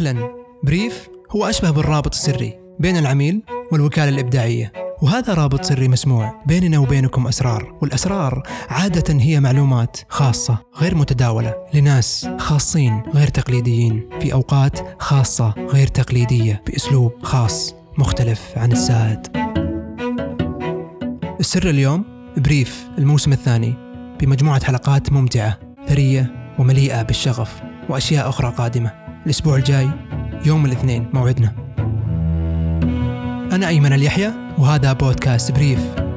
فعلا بريف هو أشبه بالرابط السري بين العميل والوكالة الإبداعية وهذا رابط سري مسموع بيننا وبينكم أسرار والأسرار عادة هي معلومات خاصة غير متداولة لناس خاصين غير تقليديين في أوقات خاصة غير تقليدية بأسلوب خاص مختلف عن السائد. السر اليوم بريف الموسم الثاني بمجموعة حلقات ممتعة ثرية ومليئة بالشغف وأشياء أخرى قادمة. الأسبوع الجاي يوم الاثنين موعدنا. أنا أيمن اليحيى وهذا بودكاست بريف.